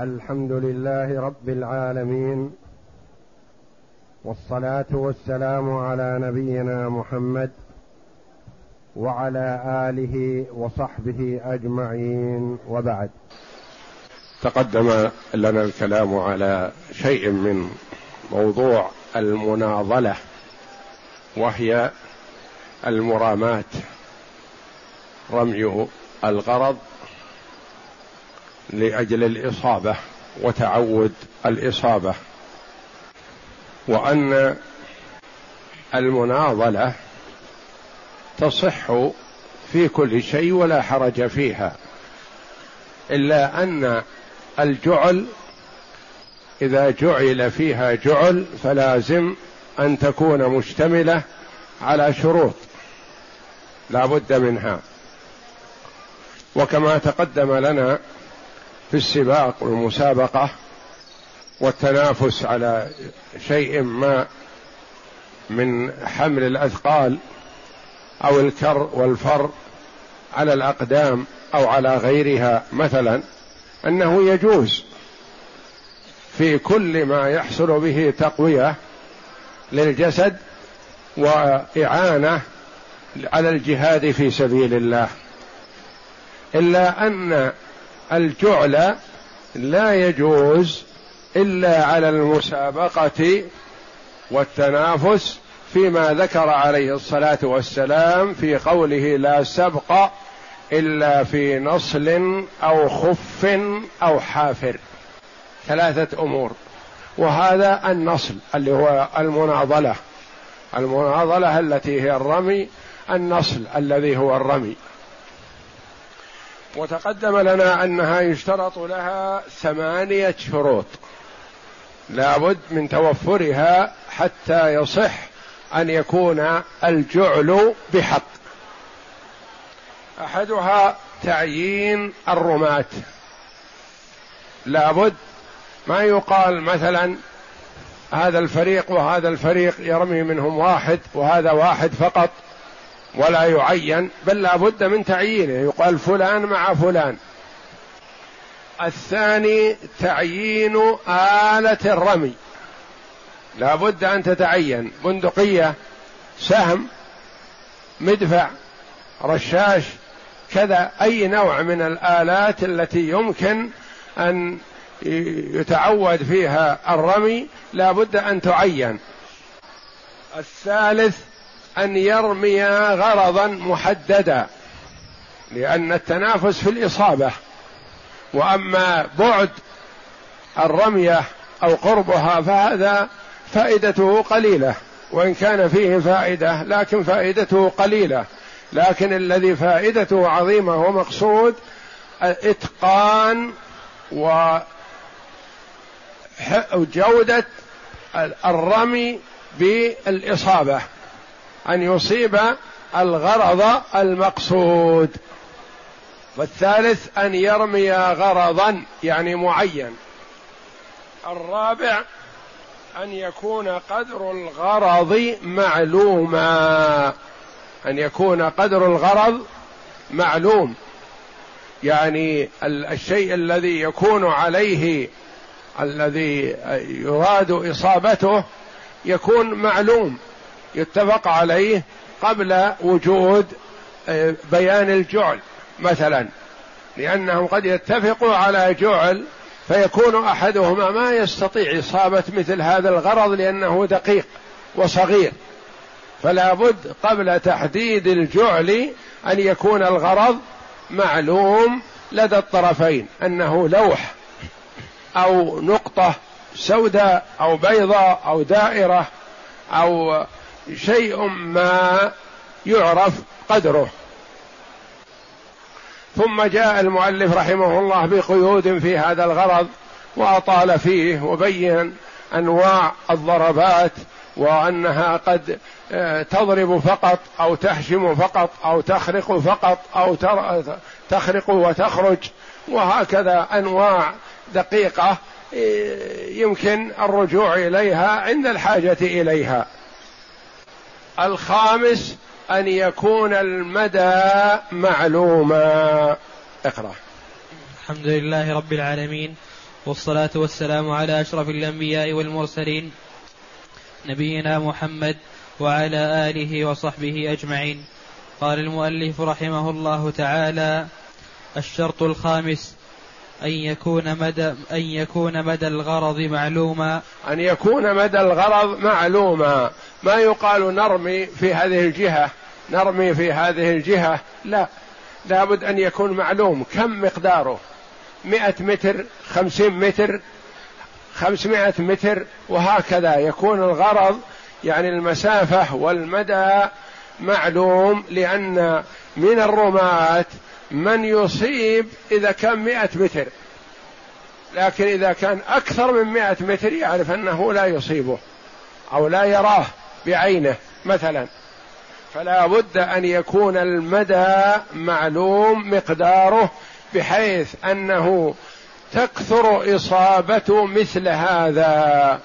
الحمد لله رب العالمين والصلاة والسلام على نبينا محمد وعلى آله وصحبه أجمعين وبعد. تقدم لنا الكلام على شيء من موضوع المناضله وهي المرامات رمي الغرض لأجل الإصابة وتعود الإصابة وأن المناضلة تصح في كل شيء ولا حرج فيها إلا أن الجعل إذا جعل فيها جعل فلازم أن تكون مشتملة على شروط لا بد منها. وكما تقدم لنا في السباق والمسابقة والتنافس على شيء ما من حمل الأثقال أو الكر والفر على الأقدام أو على غيرها مثلا أنه يجوز في كل ما يحصل به تقوية للجسد وإعانة على الجهاد في سبيل الله. إلا أن الجعل لا يجوز إلا على المسابقة والتنافس فيما ذكر عليه الصلاة والسلام في قوله لا سبق إلا في نصل أو خف أو حافر. ثلاثة أمور. وهذا النصل اللي هو المناضلة. المناضلة التي هي الرمي النصل الذي هو الرمي. وتقدم لنا أنها يشترط لها ثمانية شروط. لابد من توفرها حتى يصح أن يكون الجعل بحق. أحدها تعيين الرماة. لابد ما يقال مثلا هذا الفريق وهذا الفريق يرمي منهم واحد وهذا واحد فقط. ولا يعين بل لا بد من تعيينه. يقال فلان مع فلان. الثاني تعيين آلة الرمي. لا بد أن تتعين. بندقية سهم مدفع رشاش كذا أي نوع من الآلات التي يمكن أن يتعود فيها الرمي لا بد أن تعين. الثالث أن يرمي غرضا محددا لأن التنافس في الإصابة. وأما بعد الرمية أو قربها فهذا فائدته قليلة. وإن كان فيه فائدة لكن فائدته قليلة. لكن الذي فائدته عظيمة ومقصود اتقان وجودة الرمي بالإصابة. أن يصيب الغرض المقصود. والثالث أن يرمي غرضا يعني معين. الرابع أن يكون قدر الغرض معلوما. أن يكون قدر الغرض معلوم. يعني الشيء الذي يكون عليه الذي يراد إصابته يكون معلوم. يتفق عليه قبل وجود آه، بيان الجعل مثلا. لأنهم قد يتفقوا على جعل فيكون أحدهما ما يستطيع إصابة مثل هذا الغرض لأنه دقيق وصغير. فلا بد قبل تحديد الجعل أن يكون الغرض معلوم لدى الطرفين. أنه لوح أو نقطة سوداء أو بيضاء أو دائرة أو شيء ما يعرف قدره. ثم جاء المؤلف رحمه الله بقيود في هذا الغرض وأطال فيه وبين أنواع الضربات وأنها قد آه، تضرب فقط أو تهشم فقط أو تخرق فقط أو تخرق وتخرج وهكذا أنواع دقيقة آه، يمكن الرجوع إليها عند الحاجة إليها. الخامس أن يكون المدى معلوما. اقرأ. الحمد لله رب العالمين والصلاة والسلام على أشرف الأنبياء والمرسلين نبينا محمد وعلى آله وصحبه أجمعين. قال المؤلف رحمه الله تعالى الشرط الخامس أن يكون مدى أن يكون مدى الغرض معلوما. أن يكون مدى الغرض معلوما. ما يقال نرمي في هذه الجهة. نرمي في هذه الجهة. لا. لابد أن يكون معلوم. كم مقداره؟ مئة متر خمسين متر خمسمائة متر وهكذا. يكون الغرض يعني المسافة والمدى معلوم لأن من الرماة من يصيب إذا كان مئة متر. لكن إذا كان أكثر من مئة متر يعرف أنه لا يصيبه أو لا يراه بعينه مثلا. فلا بد أن يكون المدى معلوم مقداره بحيث أنه تكثر إصابة مثل هذا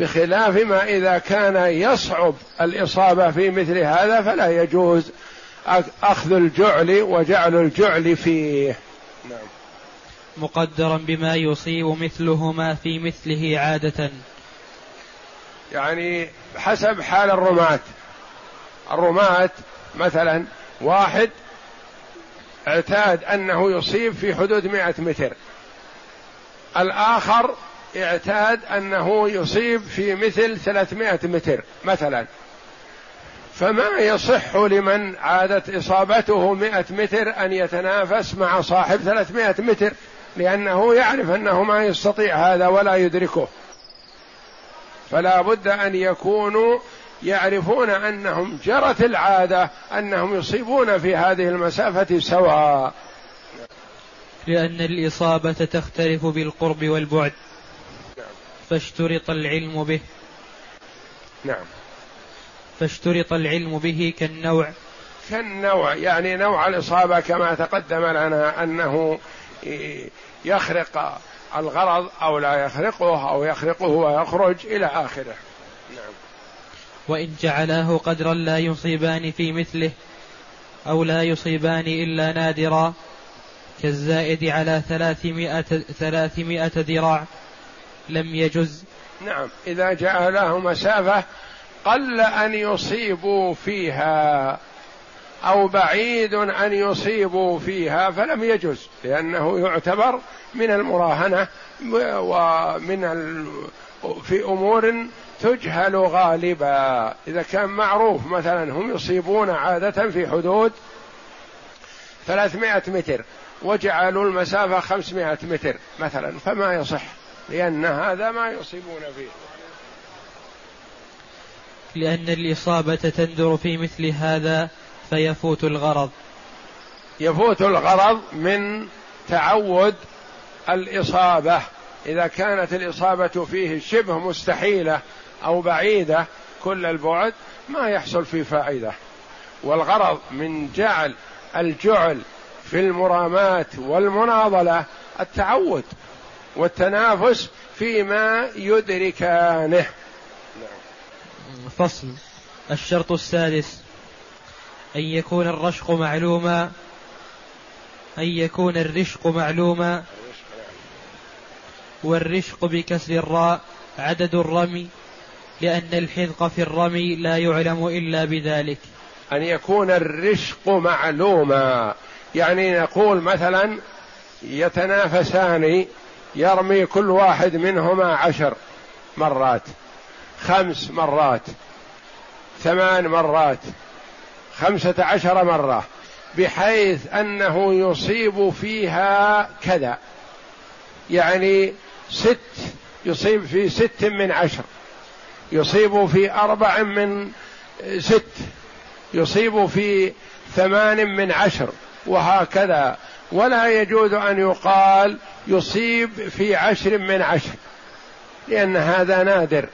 بخلاف ما إذا كان يصعب الإصابة في مثل هذا فلا يجوز أخذ الجعل وجعل الجعل فيه. نعم. مقدرا بما يصيب مثلهما في مثله عادة. يعني حسب حال الرماة. الرماة مثلا واحد اعتاد أنه يصيب في حدود مئة متر. الآخر اعتاد أنه يصيب في مثل ثلاثمائة متر مثلا. فما يصح لمن عادت إصابته مئة متر أن يتنافس مع صاحب ثلاثمائة متر لأنه يعرف أنه ما يستطيع هذا ولا يدركه. فلا بد أن يكونوا يعرفون أنهم جرت العادة أنهم يصيبون في هذه المسافة سواء. لأن الإصابة تختلف بالقرب والبعد فاشترط العلم به. نعم. فاشترط العلم به كالنوع. كالنوع يعني نوع الإصابة كما تقدم لنا أنه يخرق الغرض أو لا يخرقه أو يخرقه ويخرج إلى آخره. نعم. وإن جعلاه قدرا لا يصيبان في مثله أو لا يصيبان إلا نادرا كالزائد على ثلاثمائة, ثلاثمائة ذراع لم يجز. نعم إذا جعله مسافة قل أن يصيبوا فيها أو بعيد أن يصيبوا فيها فلم يجز لأنه يعتبر من المراهنة ومن ال... في أمور تجهل غالبا. إذا كان معروف مثلا هم يصيبون عادة في حدود 300 متر وجعلوا المسافة 500 متر مثلا فما يصح لأن هذا ما يصيبون فيه. لأن الإصابة تندر في مثل هذا فيفوت الغرض. يفوت الغرض من تعود الإصابة. إذا كانت الإصابة فيه شبه مستحيلة أو بعيدة كل البعد ما يحصل فيه فائدة. والغرض من جعل الجعل في المرامات والمناضلة التعود والتنافس فيما يدركانه. فصل. الشرط السادس. أن يكون الرشق معلوما. أن يكون الرشق معلوما. والرشق بكسر الراء عدد الرمي لأن الحذق في الرمي لا يعلم إلا بذلك. أن يكون الرشق معلوما. يعني نقول مثلا يتنافسان يرمي كل واحد منهما عشر مرات. خمس مرات ثمان مرات خمسة عشر مرة بحيث أنه يصيب فيها كذا. يعني ست يصيب في ست من عشر يصيب في أربع من ست يصيب في ثمان من عشر وهكذا. ولا يجوز أن يقال يصيب في عشر من عشر لأن هذا نادر.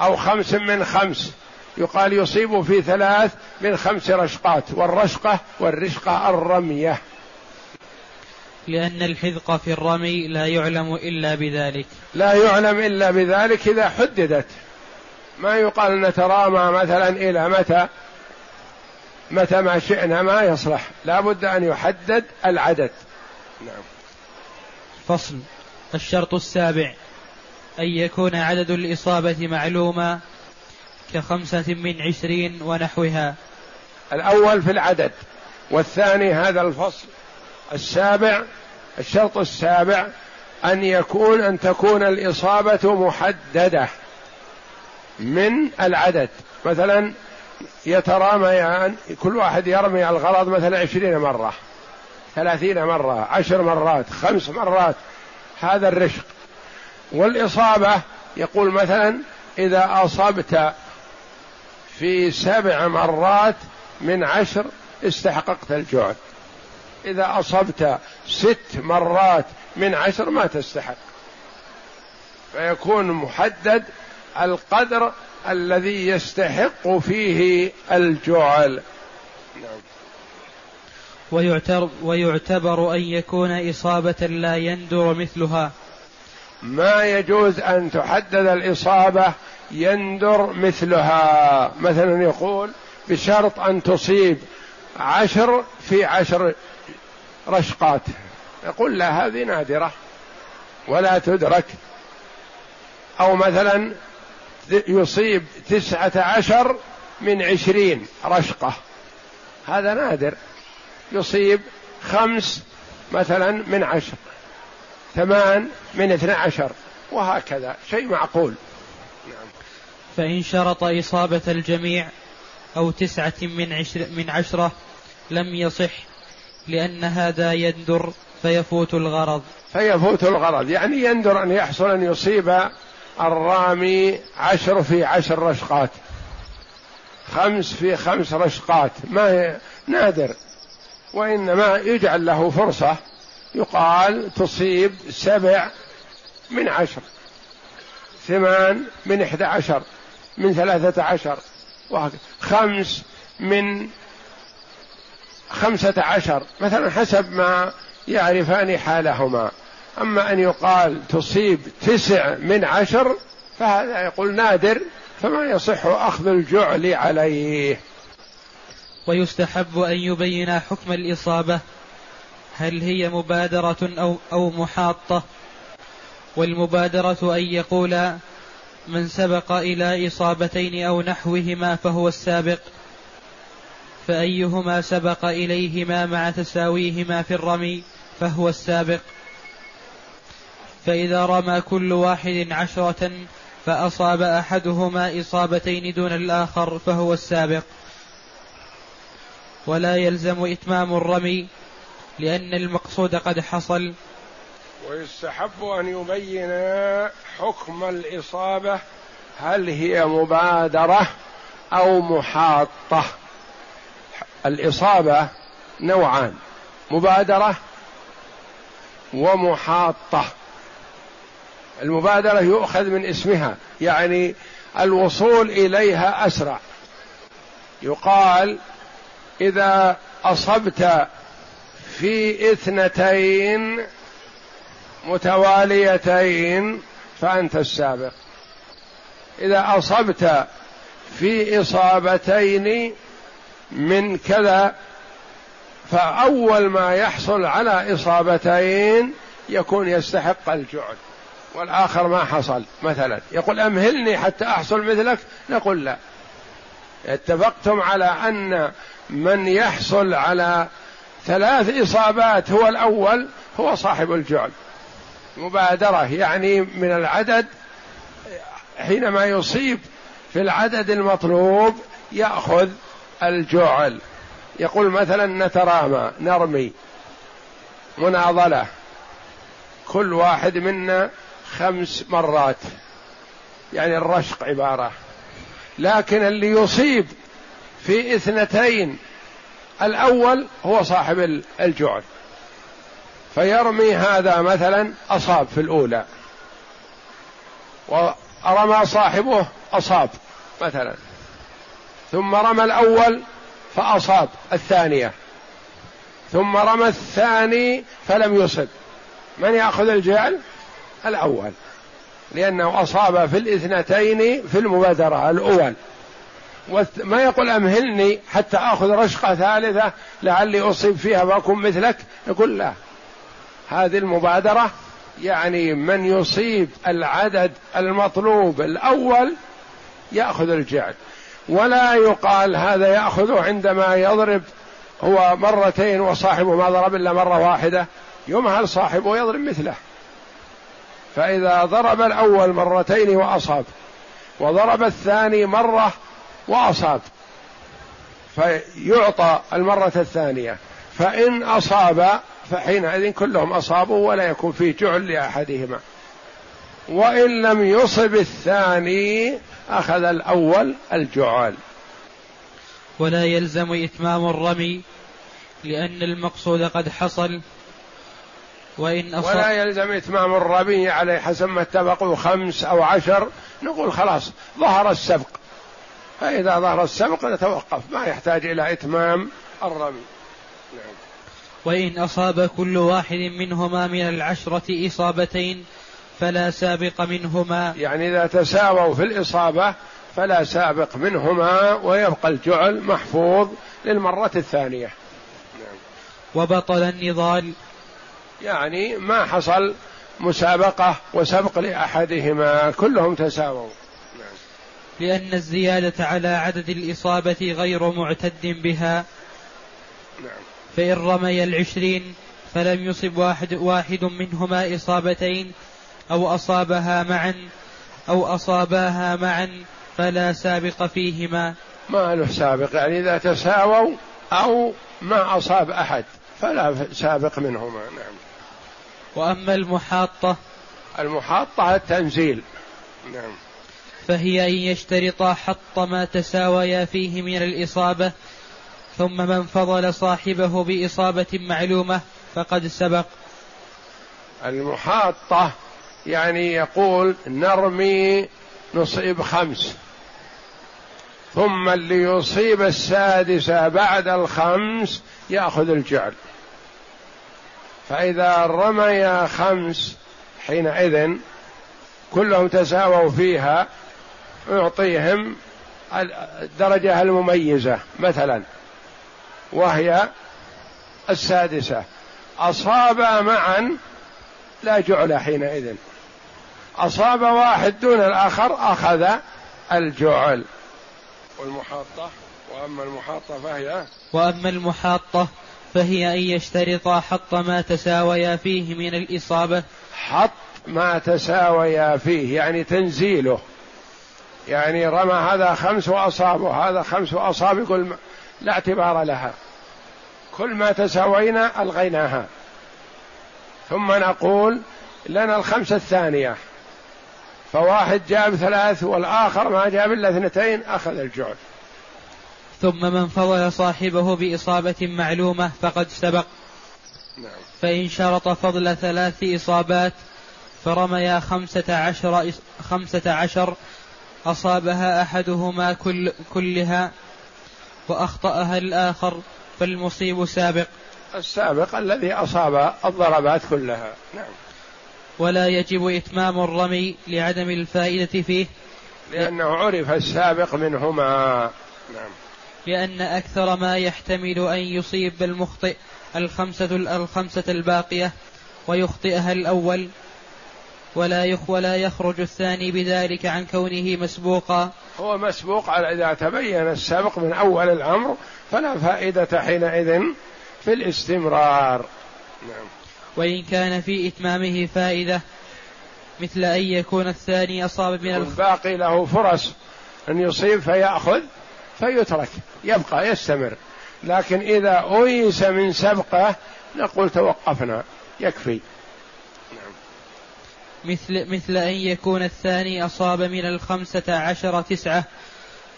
أو خمس من خمس. يقال يصيب في ثلاث من خمس رشقات والرشقة والرشقة الرمية. لأن الحذق في الرمي لا يعلم إلا بذلك. لا يعلم إلا بذلك إذا حددت. ما يقال نترامى مثلا إلى متى متى ما شئنا ما يصلح. لا بد أن يحدد العدد. نعم. فصل. الشرط السابع. أن يكون عدد الإصابة معلوما كخمسة من عشرين ونحوها. الأول في العدد والثاني هذا الفصل السابع الشرط السابع أن يكون أن تكون الإصابة محددة من العدد. مثلا يتراميان كل واحد يرمي الغرض مثلا عشرين مرة ثلاثين مرة عشر مرات خمس مرات هذا الرشق. والإصابة يقول مثلا إذا أصبت في سبع مرات من عشر استحققت الجوع. إذا أصبت ست مرات من عشر ما تستحق. فيكون محدد القدر الذي يستحق فيه الجعل نعم. ويعتبر, ويعتبر أن يكون إصابة لا يندر مثلها. ما يجوز أن تحدد الإصابة يندر مثلها. مثلا يقول بشرط أن تصيب عشر في عشر رشقات. يقول لا هذه نادرة ولا تدرك. أو مثلا يصيب تسعة عشر من عشرين رشقة. هذا نادر. يصيب خمس مثلا من عشر. ثمان من اثنى عشر وهكذا. شيء معقول. فإن شرط إصابة الجميع أو تسعة من, عشر من عشرة لم يصح لأن هذا يندر فيفوت الغرض. فيفوت الغرض. يعني يندر أن يحصل أن يصيب الرامي عشر في عشر رشقات. خمس في خمس رشقات. ما نادر. وإنما يجعل له فرصة. يقال تصيب سبع من عشر. ثمان من إحدى عشر من ثلاثة عشر خمس من خمسة عشر مثلا حسب ما يعرفان حالهما. أما أن يقال تصيب تسع من عشر فهذا يقول نادر فما يصح أخذ الجعل عليه. ويستحب أن يبين حكم الإصابة هل هي مبادرة أو, أو محاطة؟ والمبادرة أن يقول من سبق إلى إصابتين أو نحوهما فهو السابق. فأيهما سبق إليهما مع تساويهما في الرمي فهو السابق. فإذا رمى كل واحد عشرة فأصاب أحدهما إصابتين دون الآخر فهو السابق. ولا يلزم إتمام الرمي لأن المقصود قد حصل. ويستحب أن يبين حكم الإصابة هل هي مبادرة أو محاطة. الإصابة نوعان مبادرة ومحاطة. المبادرة يؤخذ من اسمها يعني الوصول إليها أسرع. يقال إذا أصبت في اثنتين متواليتين فأنت السابق. إذا أصبت في إصابتين من كذا فأول ما يحصل على إصابتين يكون يستحق الجعل والآخر ما حصل. مثلا يقول أمهلني حتى أحصل مثلك نقول لا. اتفقتم على أن من يحصل على ثلاث إصابات هو الأول هو صاحب الجعل. مبادرة يعني من العدد حينما يصيب في العدد المطلوب يأخذ الجعل. يقول مثلا نترامى نرمي مناضلة. كل واحد منا خمس مرات. يعني الرشق عبارة. لكن اللي يصيب في اثنتين الأول هو صاحب الجعل فيرمي هذا مثلا أصاب في الأولى. ورمى صاحبه أصاب مثلا. ثم رمى الأول فأصاب الثانية. ثم رمى الثاني فلم يصب. من يأخذ الجعل؟ الأول. لأنه أصاب في الاثنتين في المبادرة الأول. ما يقول أمهلني حتى أخذ رشقة ثالثة لعلي أصيب فيها وأكون مثلك؟ يقول لا. هذه المبادرة يعني من يصيب العدد المطلوب الأول يأخذ الجعل. ولا يقال هذا يأخذه عندما يضرب هو مرتين وصاحبه ما ضرب إلا مرة واحدة. يمهل صاحبه يضرب مثله. فإذا ضرب الأول مرتين وأصاب وضرب الثاني مرة وأصاب. فيعطى المرة الثانية. فإن أصاب فحينئذ كلهم أصابوا ولا يكون فيه جعل لأحدهما. وإن لم يصب الثاني أخذ الأول الجعال ولا يلزم إتمام الرمي لأن المقصود قد حصل. وإن أصاب ولا يلزم إتمام الرمي عليه حسب ما اتفقوا خمس أو عشر. نقول خلاص ظهر السبق. فإذا ظهر السبق نتوقف ما يحتاج إلى إتمام الرمي نعم. وإن أصاب كل واحد منهما من العشرة إصابتين فلا سابق منهما يعني إذا تساووا في الإصابة فلا سابق منهما ويبقى الجعل محفوظ للمرة الثانية نعم. وبطل النضال يعني ما حصل مسابقة وسبق لأحدهما كلهم تساووا. لأن الزيادة على عدد الإصابة غير معتد بها. نعم. فإن رمي العشرين فلم يصب واحد, واحد منهما إصابتين أو أصابها معا أو أصاباها معا فلا سابق فيهما. ما له سابق يعني إذا تساووا أو ما أصاب أحد فلا سابق منهما نعم. وأما المحاطة المحاطة التنزيل نعم. فهي أن يشترطا حط ما تساويا فيه من الإصابة ثم من فضل صاحبه بإصابة معلومة فقد سبق. المحاطة يعني يقول نرمي نصيب خمس ثم اللي يصيب السادسة بعد الخمس يأخذ الجعل. فإذا رمي خمس حينئذ كلهم تساووا فيها أعطيهم الدرجة المميزة مثلا وهي السادسة. أصابا معا لا جعل حينئذ. أصاب واحد دون الآخر أخذ الجعل. والمحاطة وأما المحاطة فهي؟ وأما المحاطة فهي أن يشترطا حط ما تساويا فيه من الإصابة. حط ما تساويا فيه يعني تنزيله. يعني رمى هذا خمس وأصابه هذا خمس وأصاب يقول لا اعتبار لها. كل ما تساوينا ألغيناها. ثم نقول لنا الخمسة الثانية. فواحد جاب ثلاث والآخر ما جاب إلا اثنتين أخذ الجعل. ثم من فضل صاحبه بإصابة معلومة فقد سبق. نعم. فإن شرط فضل ثلاث إصابات فرميا خمسة عشر, خمسة عشر أصابها أحدهما كل كلها وأخطأها الآخر فالمصيب سابق. السابق الذي أصاب الضربات كلها. نعم. ولا يجب إتمام الرمي لعدم الفائدة فيه. لأنه عرف السابق منهما. نعم. لأن أكثر ما يحتمل أن يصيب المخطئ الخمسة الخمسة الباقية ويخطئها الأول. ولا يخ ولا يخرج الثاني بذلك عن كونه مسبوقا. هو مسبوق على إذا تبين السبق من أول الأمر فلا فائدة حينئذ في الاستمرار. نعم. وإن كان في إتمامه فائدة مثل أن يكون الثاني أصاب من الباقي له فرص أن يصيب فيأخذ فيترك يبقى يستمر. لكن إذا أيس من سبقه نقول توقفنا يكفي. مثل مثل أن يكون الثاني أصاب من الخمسة عشر تسعة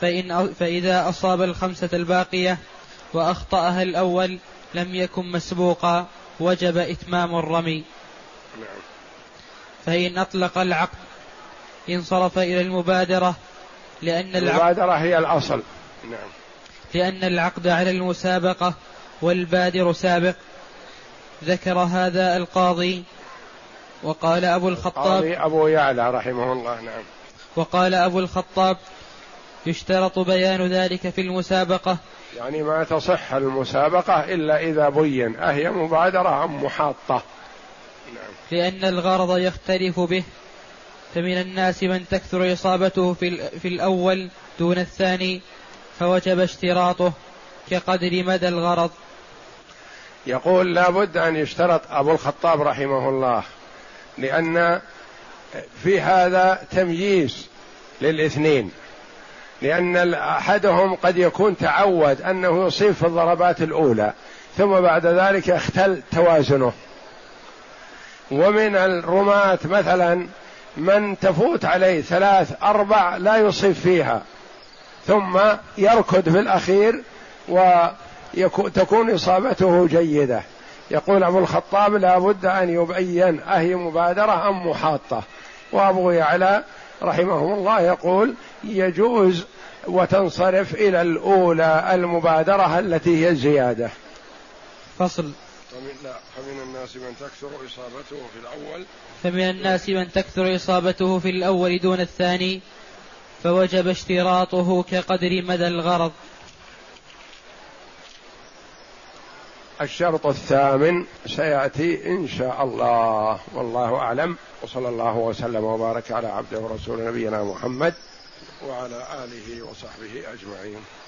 فإن فإذا أصاب الخمسة الباقية وأخطأها الأول لم يكن مسبوقا وجب إتمام الرمي. فإن أطلق العقد انصرف إلى المبادرة لأن العقد المبادرة هي الأصل نعم لأن العقد على المسابقة والبادر سابق ذكر هذا القاضي وقال أبو الخطاب أبو يعلى رحمه الله نعم. وقال أبو الخطاب يشترط بيان ذلك في المسابقة. يعني ما تصح المسابقة إلا إذا بين أهي مبادرة أم محاطة؟ نعم. لأن الغرض يختلف به فمن الناس من تكثر إصابته في, في الأول دون الثاني فوجب اشتراطه كقدر مدى الغرض. يقول لا بد أن يشترط أبو الخطاب رحمه الله. لأن في هذا تمييز للاثنين. لأن أحدهم قد يكون تعود أنه يصيب في الضربات الأولى ثم بعد ذلك يختل توازنه. ومن الرماة مثلا من تفوت عليه ثلاث أربع لا يصيب فيها ثم يركض في الأخير وتكون إصابته جيدة. يقول أبو الخطاب لا بد أن يبين أهي مبادرة أم محاطة. وأبو يعلى رحمه الله يقول يجوز وتنصرف إلى الأولى المبادرة التي هي الزيادة. فصل. فمن, لا فمن الناس من تكثر إصابته في الأول. فمن الناس من تكثر إصابته في الأول دون الثاني فوجب اشتراطه كقدر مدى الغرض. الشرط الثامن سيأتي إن شاء الله. والله أعلم. وصلى الله وسلم وبارك على عبده ورسول نبينا محمد وعلى آله وصحبه أجمعين.